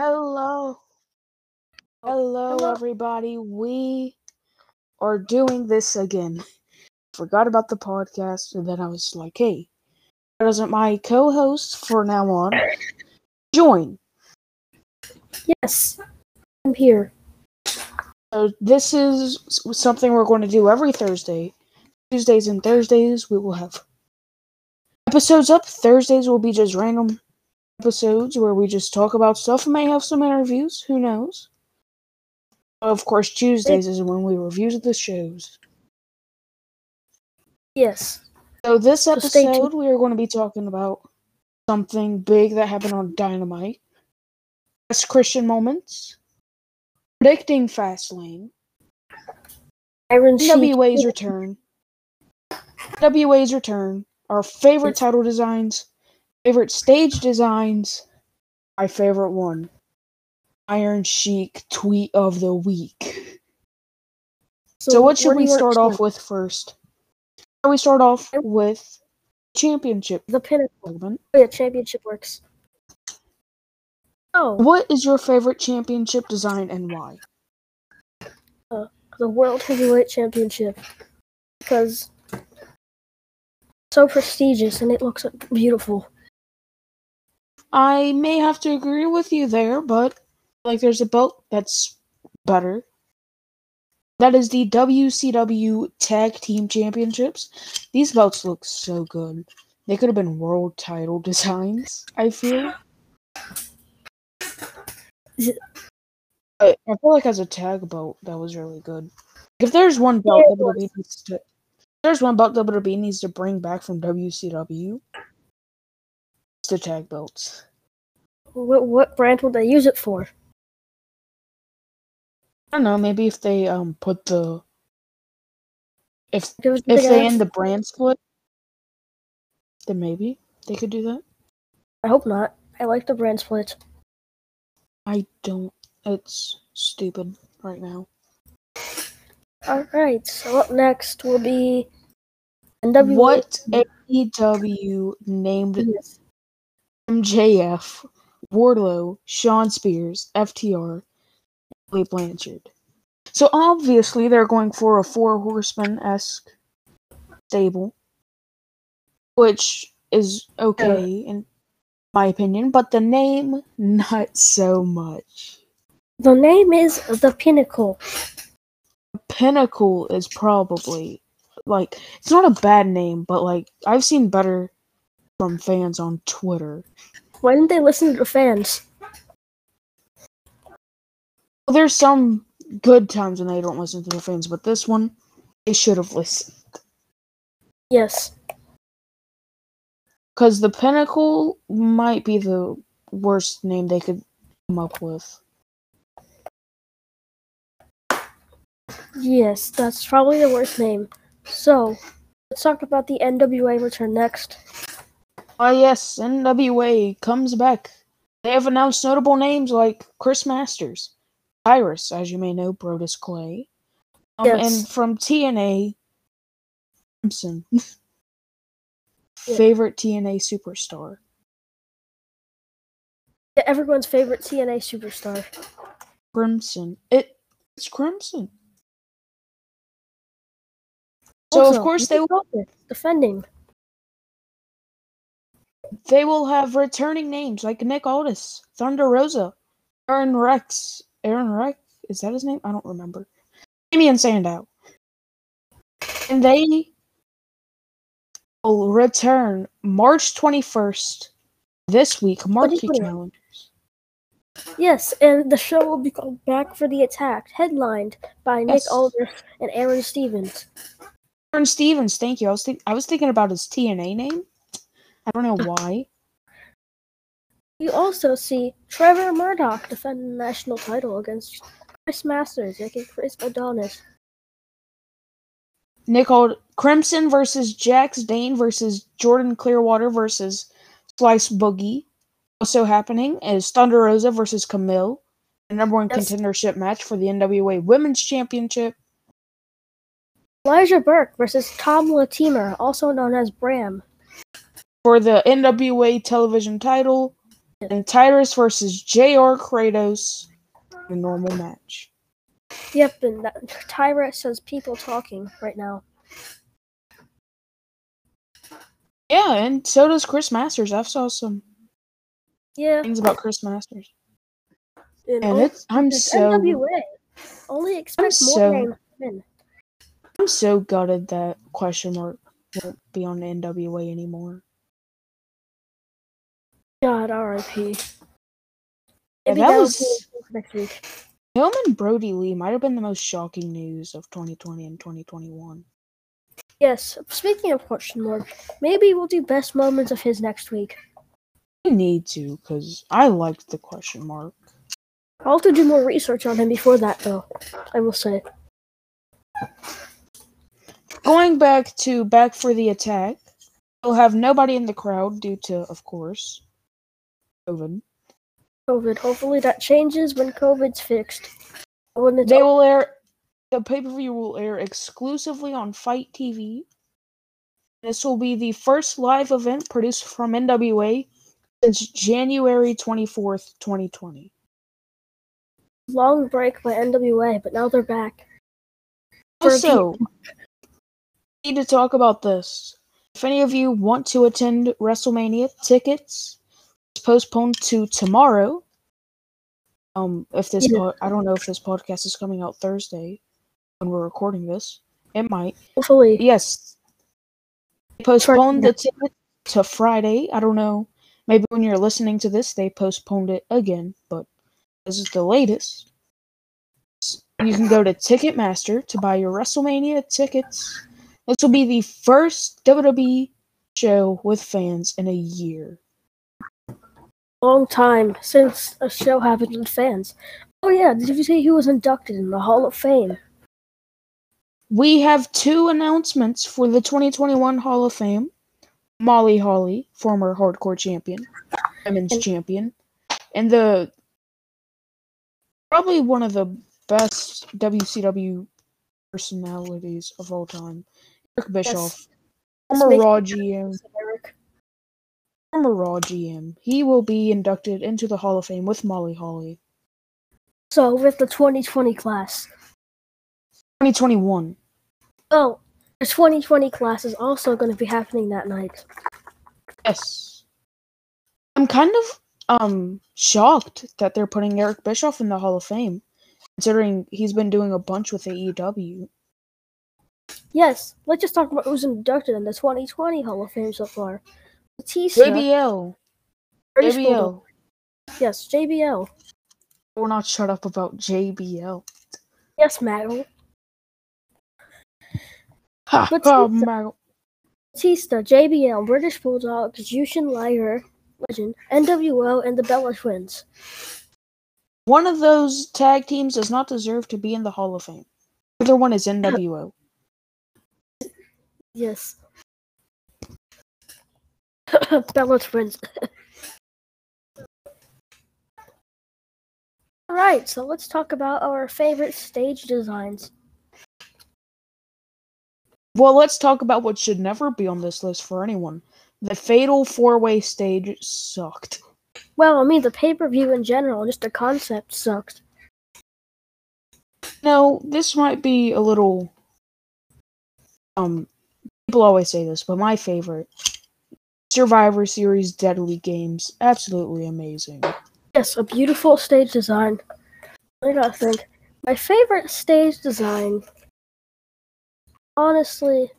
Hello. Hello, hello. everybody. We are doing this again. Forgot about the podcast, and then I was like, hey, why doesn't my co host for now on join? Yes, I'm here. So, this is something we're going to do every Thursday. Tuesdays and Thursdays, we will have episodes up. Thursdays will be just random episodes where we just talk about stuff. We may have some interviews. Who knows? Of course, Tuesdays is when we review the shows. Yes. So this So episode, we are going to be talking about something big that happened on Dynamite. Best Christian moments, predicting Fastlane, Iron. NWA's return, WA's return, our favorite title designs, favorite stage designs, my favorite one, Iron Sheik tweet of the week. So, what should we start to off with first? Shall we start off with championship The pinnacle. segment? Oh, yeah, championship works. Oh, What is your favorite championship design and why? Uh, the World Heavyweight Championship. Because so prestigious and it looks beautiful. I may have to agree with you there, but like there's a belt that's better. That is the WCW Tag Team Championships. These belts look so good. They could have been world title designs, I feel. I feel like as a tag belt, that was really good. If there's one belt WWE needs to, there's one belt WWE needs to bring back from WCW, the tag belts. What, what brand would they use it for? I don't know. Maybe if they um put the if if they end the brand split, then maybe they could do that. I hope not. I like the brand split. I don't. It's stupid right now. Alright, so up next will be NWA. What AEW named Yes. MJF, Wardlow, Shawn Spears, FTR, Lee Blanchard. So obviously they're going for a four horseman esque stable, which is okay in my opinion, but the name not so much. The name is The Pinnacle. Pinnacle is probably like it's not a bad name, but like I've seen better from fans on Twitter. Why didn't they listen to the fans? Well, there's some good times when they don't listen to the fans, but this one they should have listened. Yes. Because the Pinnacle might be the worst name they could come up with. Yes, that's probably the worst name. So, let's talk about the NWA return next. Ah, yes, NWA comes back. They have announced notable names like Chris Masters, Tyrus, as you may know, Brodus Clay, um, Yes. and from TNA, Crimson. Yeah. Favorite TNA superstar. Yeah, everyone's favorite TNA superstar. Crimson. It, it's Crimson. So Also, of course they Aldis, defending. They will have returning names like Nick Aldis, Thunder Rosa, Aron Rex. Aron Rex? Is that his name? I don't remember. Damien Sandow. And they will return March 21st. This week. Mark your calendars. Yes, and the show will be called Back for the Attack, headlined by Nick Yes. Aldis and Aaron Stevens. Aaron Stevens, thank you. I was think- I was thinking about his TNA name. I don't know why. You also see Trevor Murdoch defend the national title against Chris Masters, aka Chris Adonis. Nick Ald- Crimson versus Jax Dane versus Jordan Clearwater versus Slice Boogie. Also happening is Thunder Rosa versus Kamille, the number one Yes. contendership match for the NWA Women's Championship. Elijah Burke versus Tom Latimer, also known as Bram. For the NWA television title, And Tyrus versus JR Kratos in a normal match. Yep, and that, Tyra says people talking right now. Yeah, and so does Chris Masters. I've saw some Yeah, things about Chris Masters. and, And it's I'm it's so NWA. Only expect more so... I'm so gutted that question mark won't be on the NWA anymore. God, R.I.P. Yeah, that was- next week. And Brodie Lee might have been the most shocking news of 2020 and 2021. Yes. Speaking of question mark, maybe we'll do best moments of his next week. I need to, because I liked the question mark. I'll have to do more research on him before that, though. I will say. Going back to Back for the Attack, we'll have nobody in the crowd due to, of course, COVID. COVID. Hopefully that changes when COVID's fixed. When They will air the pay per view will air exclusively on FITE TV. This will be the first live event produced from NWA since January 24th, 2020. long break by NWA, but now they're back. For Also, need to talk about this. If any of you want to attend WrestleMania, tickets postponed to tomorrow. Um, if this Yeah. pod, I don't know if this podcast is coming out Thursday when we're recording this. It might. Hopefully, Yes. They postponed the ticket to Friday. I don't know. Maybe when you're listening to this, they postponed it again, but this is the latest. You can go to Ticketmaster to buy your WrestleMania tickets. This will be the first WWE show with fans in a year. Long time since a show happened with fans. Oh yeah, did you see who was inducted in the Hall of Fame? We have two announcements for the 2021 Hall of Fame. Molly Holly, former hardcore champion, women's And- champion, and the probably one of the best WCW personalities of all time, Eric Bischoff, former Raw GM. Former Raw GM. He will be inducted into the Hall of Fame with Molly Holly. So with the 2020 class. 2021. Oh, the 2020 class is also going to be happening that night. Yes. I'm kind of um shocked that they're putting Eric Bischoff in the Hall of Fame, considering he's been doing a bunch with AEW. Yes, let's just talk about who's inducted in the 2020 Hall of Fame so far. Batista, JBL. British Bulldog. JBL. Yes, JBL. We're not shut up about JBL. Yes, Maggle. Ha, ha, Mag- Batista, JBL, British Bulldog, Jushin Liger, Legend, NWO, and the Bella Twins. One of those tag teams does not deserve to be in the Hall of Fame. The other one is NWO. Yes. Bella Twins. Alright, so let's talk about our favorite stage designs. Well, let's talk about what should never be on this list for anyone. The Fatal Four Way stage sucked. Well, I mean, the pay per view in general, just the concept sucked. No, this might be a little. Um, people always say this, but my favorite Survivor Series Deadly Games, absolutely amazing. Yes, a beautiful stage design. I gotta think. My favorite stage design, honestly,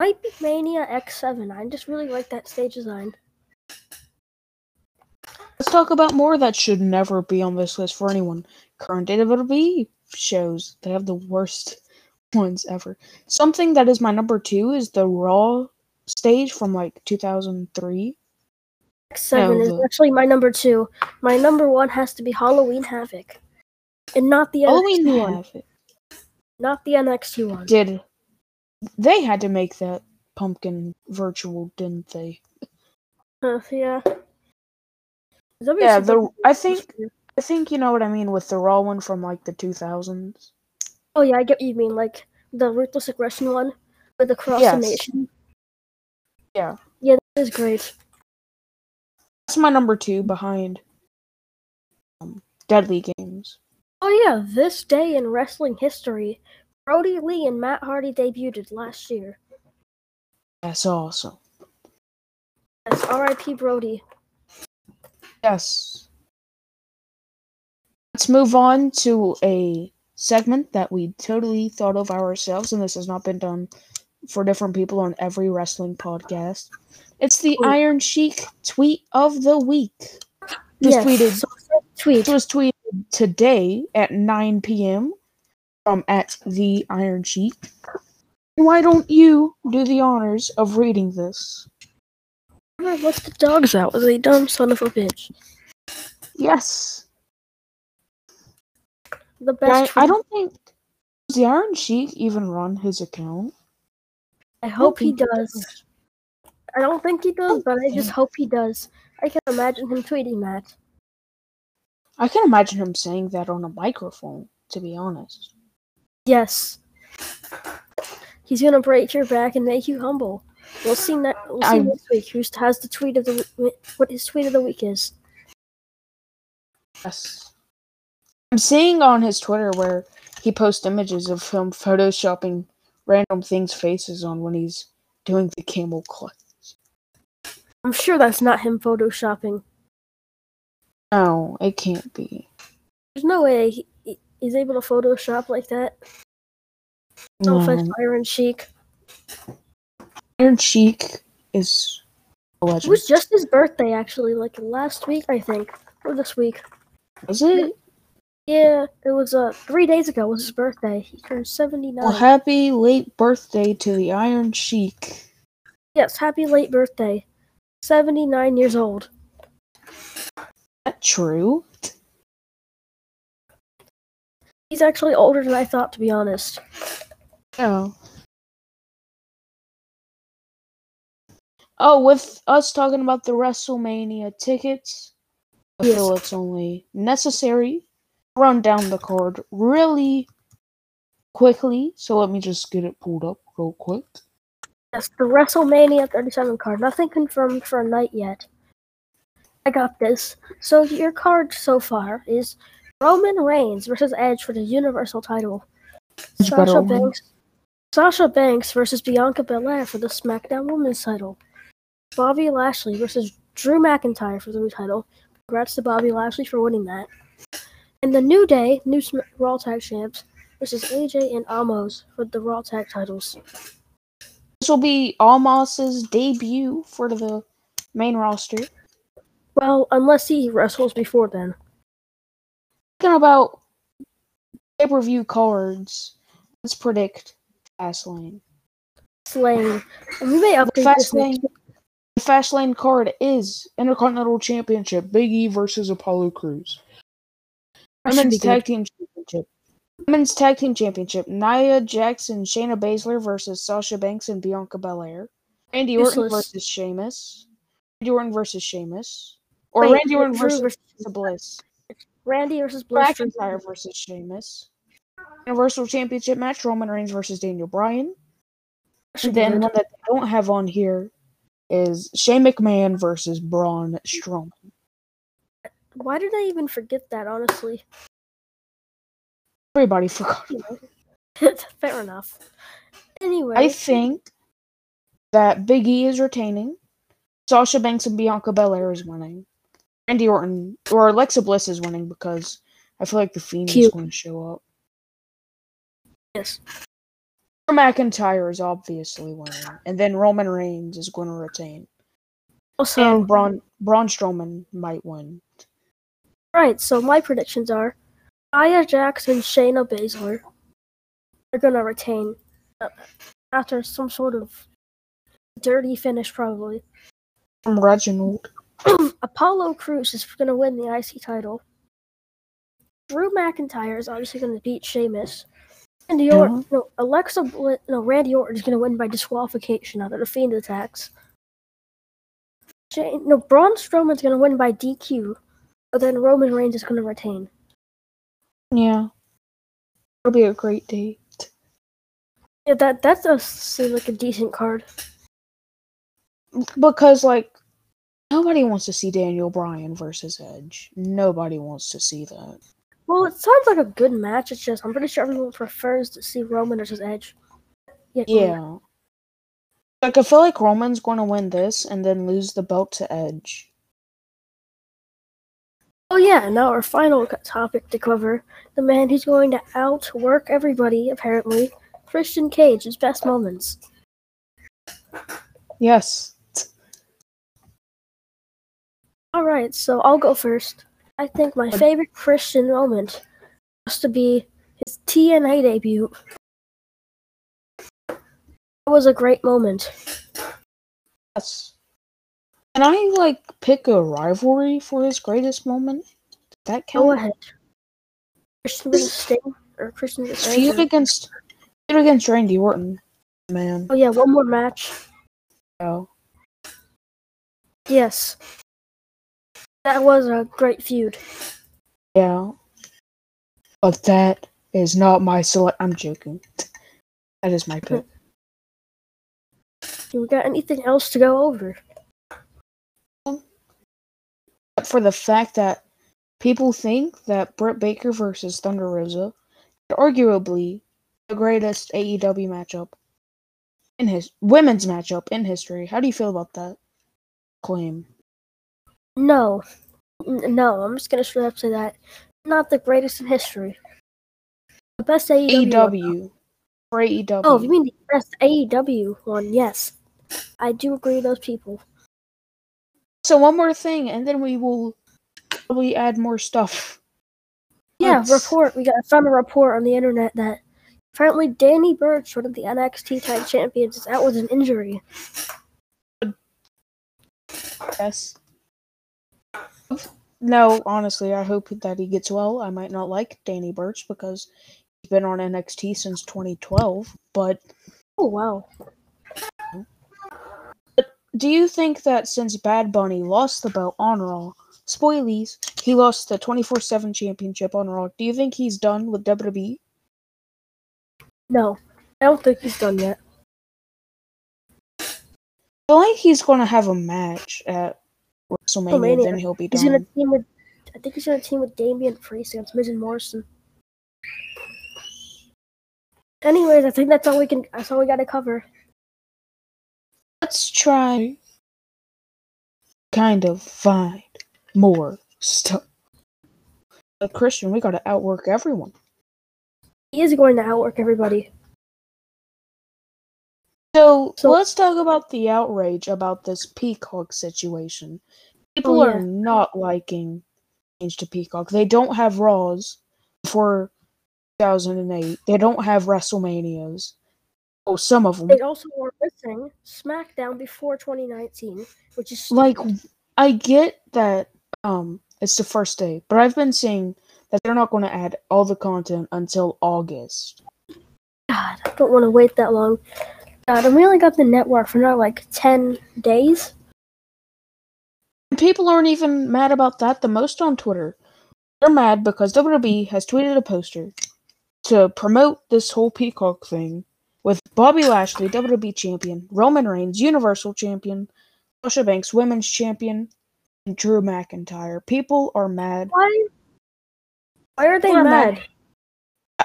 might be Mania X7. I just really like that stage design. Let's talk about more that should never be on this list for anyone. Current WWE shows they have the worst ones ever. Something that is my number two is the Raw stage from like 2003. X7 is actually my number two. My number one has to be Halloween Havoc. And not the Halloween NXT one. Havoc Not the NXT one. did. They had to make that pumpkin virtual, didn't they? Uh, yeah. Yeah, the I think I think you know what I mean with the Raw one from like the 2000s. Oh yeah, I get what you mean. Like the ruthless aggression one with the cross Yes. nation. Yeah. Yeah, that is great. That's my number two behind um, Deadly Games. Oh yeah, this day in wrestling history, Brodie Lee and Matt Hardy debuted last year. That's awesome. Yes, R.I.P. Brody. Yes. Let's move on to a segment that we totally thought of ourselves, and this has not been done for different people on every wrestling podcast. It's the Wait. Iron Sheik tweet of the week. It was Yes, tweeted. so tweet. It was tweeted today at 9 p.m. from um, at the Iron Sheik. Why don't you do the honors of reading this? Let the dogs out, was a dumb son of a bitch. Yes. The I, best. I tweet- don't think does the Iron Sheik even run his account. I hope he does. I don't think he does, but I just hope he does. I can imagine him tweeting that. I can imagine him saying that on a microphone. To be honest, Yes. He's gonna break your back and make you humble. We'll see. Ne- we'll see I- next week who has the tweet of the w- what his tweet of the week is. yes. I'm seeing on his Twitter where he posts images of him photoshopping random things' faces on when he's doing the camel clutch. I'm sure that's not him photoshopping. No, it can't be. There's no way he, he- he's able to Photoshop like that. No offense, Iron Sheik. Iron Sheik is a It was just his birthday, actually, like last week, I think, or this week. Was it? Yeah, it was uh three days ago. Was his birthday? He turned seventy nine. Well, happy late birthday to the Iron Sheik. yes, happy late birthday. Seventy nine years old. That true? He's actually older than I thought, to be honest. Oh. Oh, with us talking about the WrestleMania tickets, I Yes. feel it's only necessary run down the card really quickly. So let me just get it pulled up real quick. Yes, the WrestleMania 37 card. Nothing confirmed for a night yet. I got this. So your card so far is Roman Reigns versus Edge for the Universal title. Sasha. Banks Sasha Banks versus Bianca Belair for the SmackDown Women's title. Bobby Lashley versus Drew McIntyre for the new title. Congrats to Bobby Lashley for winning that. And the New Day, new Sm- Raw Tag Champs, versus AJ and Omos for the Raw Tag titles. This will be Omos's debut for the main roster. Well, unless he wrestles before then. Talking about pay per view cards, let's predict Fastlane. Fastlane. We may update Fastlane. The Fastlane card is Intercontinental Championship Big E versus Apollo Crews. Women's good. Tag Team Championship. Women's Tag Team Championship. Nia Jax and Shayna Baszler versus Sasha Banks and Bianca Belair. Randy Orton Useless. versus Sheamus. Randy Orton versus Sheamus. Or Wait, Randy Orton versus versus- Bliss. Randy versus Bliss. McIntyre versus Sheamus. Universal Championship match Roman Reigns versus Daniel Bryan. And then one that they don't have on here is Shane McMahon versus Braun Strowman. Why did I even forget that, honestly? Everybody forgot. Fair enough. Anyway, I think that Big E is retaining. Sasha Banks and Bianca Belair is winning. Randy Orton or Alexa Bliss is winning because I feel like the Fiend is going to show up. yes. McIntyre is obviously winning, and then Roman Reigns is going to retain, Also, and Braun Braun Strowman might win. Right. So my predictions are: Jax and Shayna Baszler are gonna retain uh, after some sort of dirty finish, probably. From Reginald. Apollo Crews is gonna win the IC title. Drew McIntyre is obviously gonna beat Sheamus. Randy Orton, no, Alexa, no, Randy Orton is gonna win by disqualification out of the Fiend attacks. Shane, no, Braun Strowman's gonna win by DQ, but then Roman Reigns is gonna retain. Yeah, it'll be a great date. Yeah, that that does seem like a decent card. because like Nobody wants to see Daniel Bryan versus Edge. Nobody wants to see that. Well, it sounds like a good match. It's just I'm pretty sure everyone prefers to see Roman versus Edge. Yeah. Yeah. Like I feel like Roman's going to win this and then lose the belt to Edge. Oh yeah, now our final topic to cover: the man who's going to outwork everybody. Apparently, Christian Cage. His best moments. Yes. All right, so I'll go first. I think my favorite Christian moment has to be his TNA debut. That was a great moment. Yes. Can I like pick a rivalry for his greatest moment? Does that count? Go ahead. Christian Sting or Christian Feud against feud against Randy Orton. Man. Oh yeah, one more match. Oh. Yes. That was a great feud. Yeah. But that is not my select I'm joking. That is my pick. Hmm. Do we got anything else to go over? For the fact that people think that Britt Baker versus Thunder Rosa is arguably the greatest AEW matchup in his women's matchup in history. How do you feel about that claim? No. No, I'm just gonna straight up say that. Not the greatest in history. The best AEW. AEW for AEW. Oh, you mean the best AEW one? Yes. I do agree with those people. So one more thing, and then we will probably add more stuff. Yeah, Let's- report. We got I found a report on the internet that apparently Danny Burch, one of the NXT Tag Champions, is out with an injury. Yes. No, honestly, I hope that he gets well. I might not like Danny Burch because he's been on NXT since 2012. But Oh wow. Do you think that since Bad Bunny lost the belt on Raw, spoilies, he lost the 24 7 championship on Raw, do you think he's done with WWE? No, I don't think he's done yet. I feel like he's going to have a match at WrestleMania, WrestleMania. then he'll be done. He's gonna team with. I think he's gonna team with Damian Priest against Miz and Morrison. Anyways, I think that's all we can. That's all we got to cover. Let's try kind of find more stuff. But Christian, we got to outwork everyone. He is going to outwork everybody. So, So- let's talk about the outrage about this Peacock situation. People Oh, are not liking change to Peacock. They don't have Raws before 2008. They don't have WrestleManias. Oh, some of them. They also were missing SmackDown before 2019, which is Like, I get that um it's the first day, but I've been seeing that they're not going to add all the content until August. God, I don't want to wait that long. God, and we only got the network for not like 10 days. And people aren't even mad about that the most on Twitter. They're mad because WWE has tweeted a poster to promote this whole Peacock thing with Bobby Lashley, WWE champion, Roman Reigns, Universal champion, Sasha Banks, women's champion, and Drew McIntyre. People are mad. Why? Why are they mad?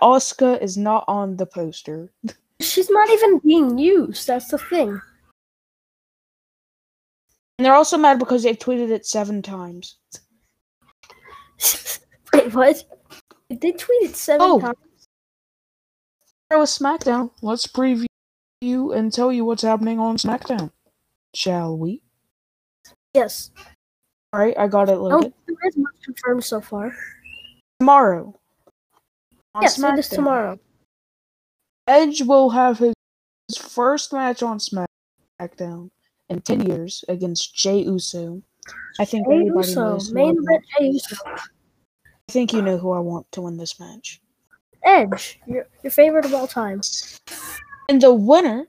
Asuka is not on the poster. She's not even being used. That's the thing. And they're also mad because they've tweeted it seven times. Wait, what? They tweeted seven Oh. times. Was SmackDown. Let's preview you and tell you what's happening on SmackDown. Shall we? Yes. Alright, I got it I don't loaded. think oh, there is much confirmed so far. Tomorrow. yes, it is tomorrow. Edge will have his first match on SmackDown in 10 years against Jey Uso. I think everybody Uso, knows. main event Jey Uso. I think you know who I want to win this match. Edge, your, your favorite of all time. And the winner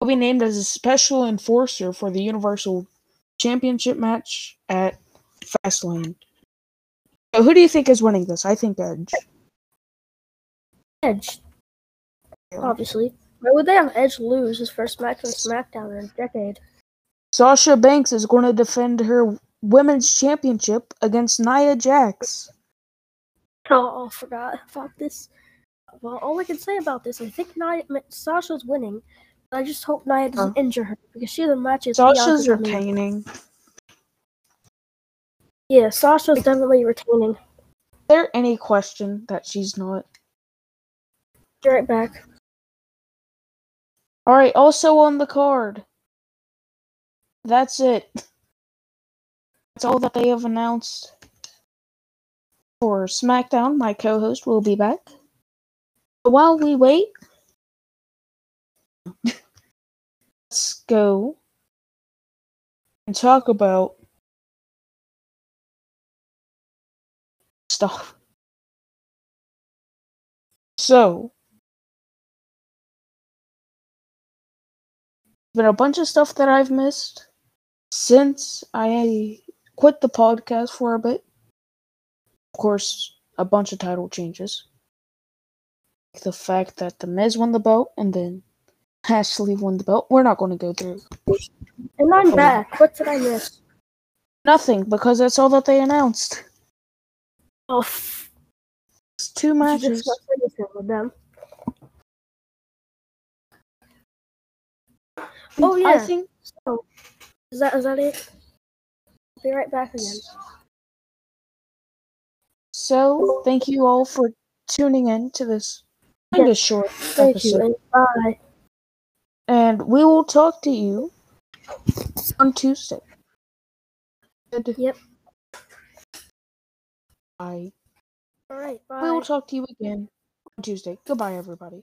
will be named as a special enforcer for the Universal Championship match at Fastlane. So who do you think is winning this? I think Edge. Edge, obviously. Why would they have Edge lose his first match on SmackDown in a decade? Sasha Banks is going to defend her women's championship against Nia Jax. Oh, I forgot about this. Well, all I can say about this, I think Nia, Sasha's winning. I just hope Nia doesn't Huh? injure her because she has a match. Sasha's retaining. Yeah, Sasha's definitely retaining. Is there any question that she's not? Be right back. All right, also on the card. That's it. That's all that they have announced. For SmackDown, my co host will be back. But while we wait, let's go and talk about stuff. So, been a bunch of stuff that I've missed since I quit the podcast for a bit. Of course, a bunch of title changes. The fact that The Miz won the belt and then Ashley won the belt. We're not going to go through And I'm back. What did I miss? nothing because that's all that they announced. Oh, It's two matches. discussed anything with them. Oh, I yeah. think So, is that is that it? Be right back again. So. Thank you all for tuning in to this kind of short Thank episode. you and bye. and we will talk to you on Tuesday. Good. Yep. Bye. All right. Bye. We will talk to you again on Tuesday. Goodbye, everybody.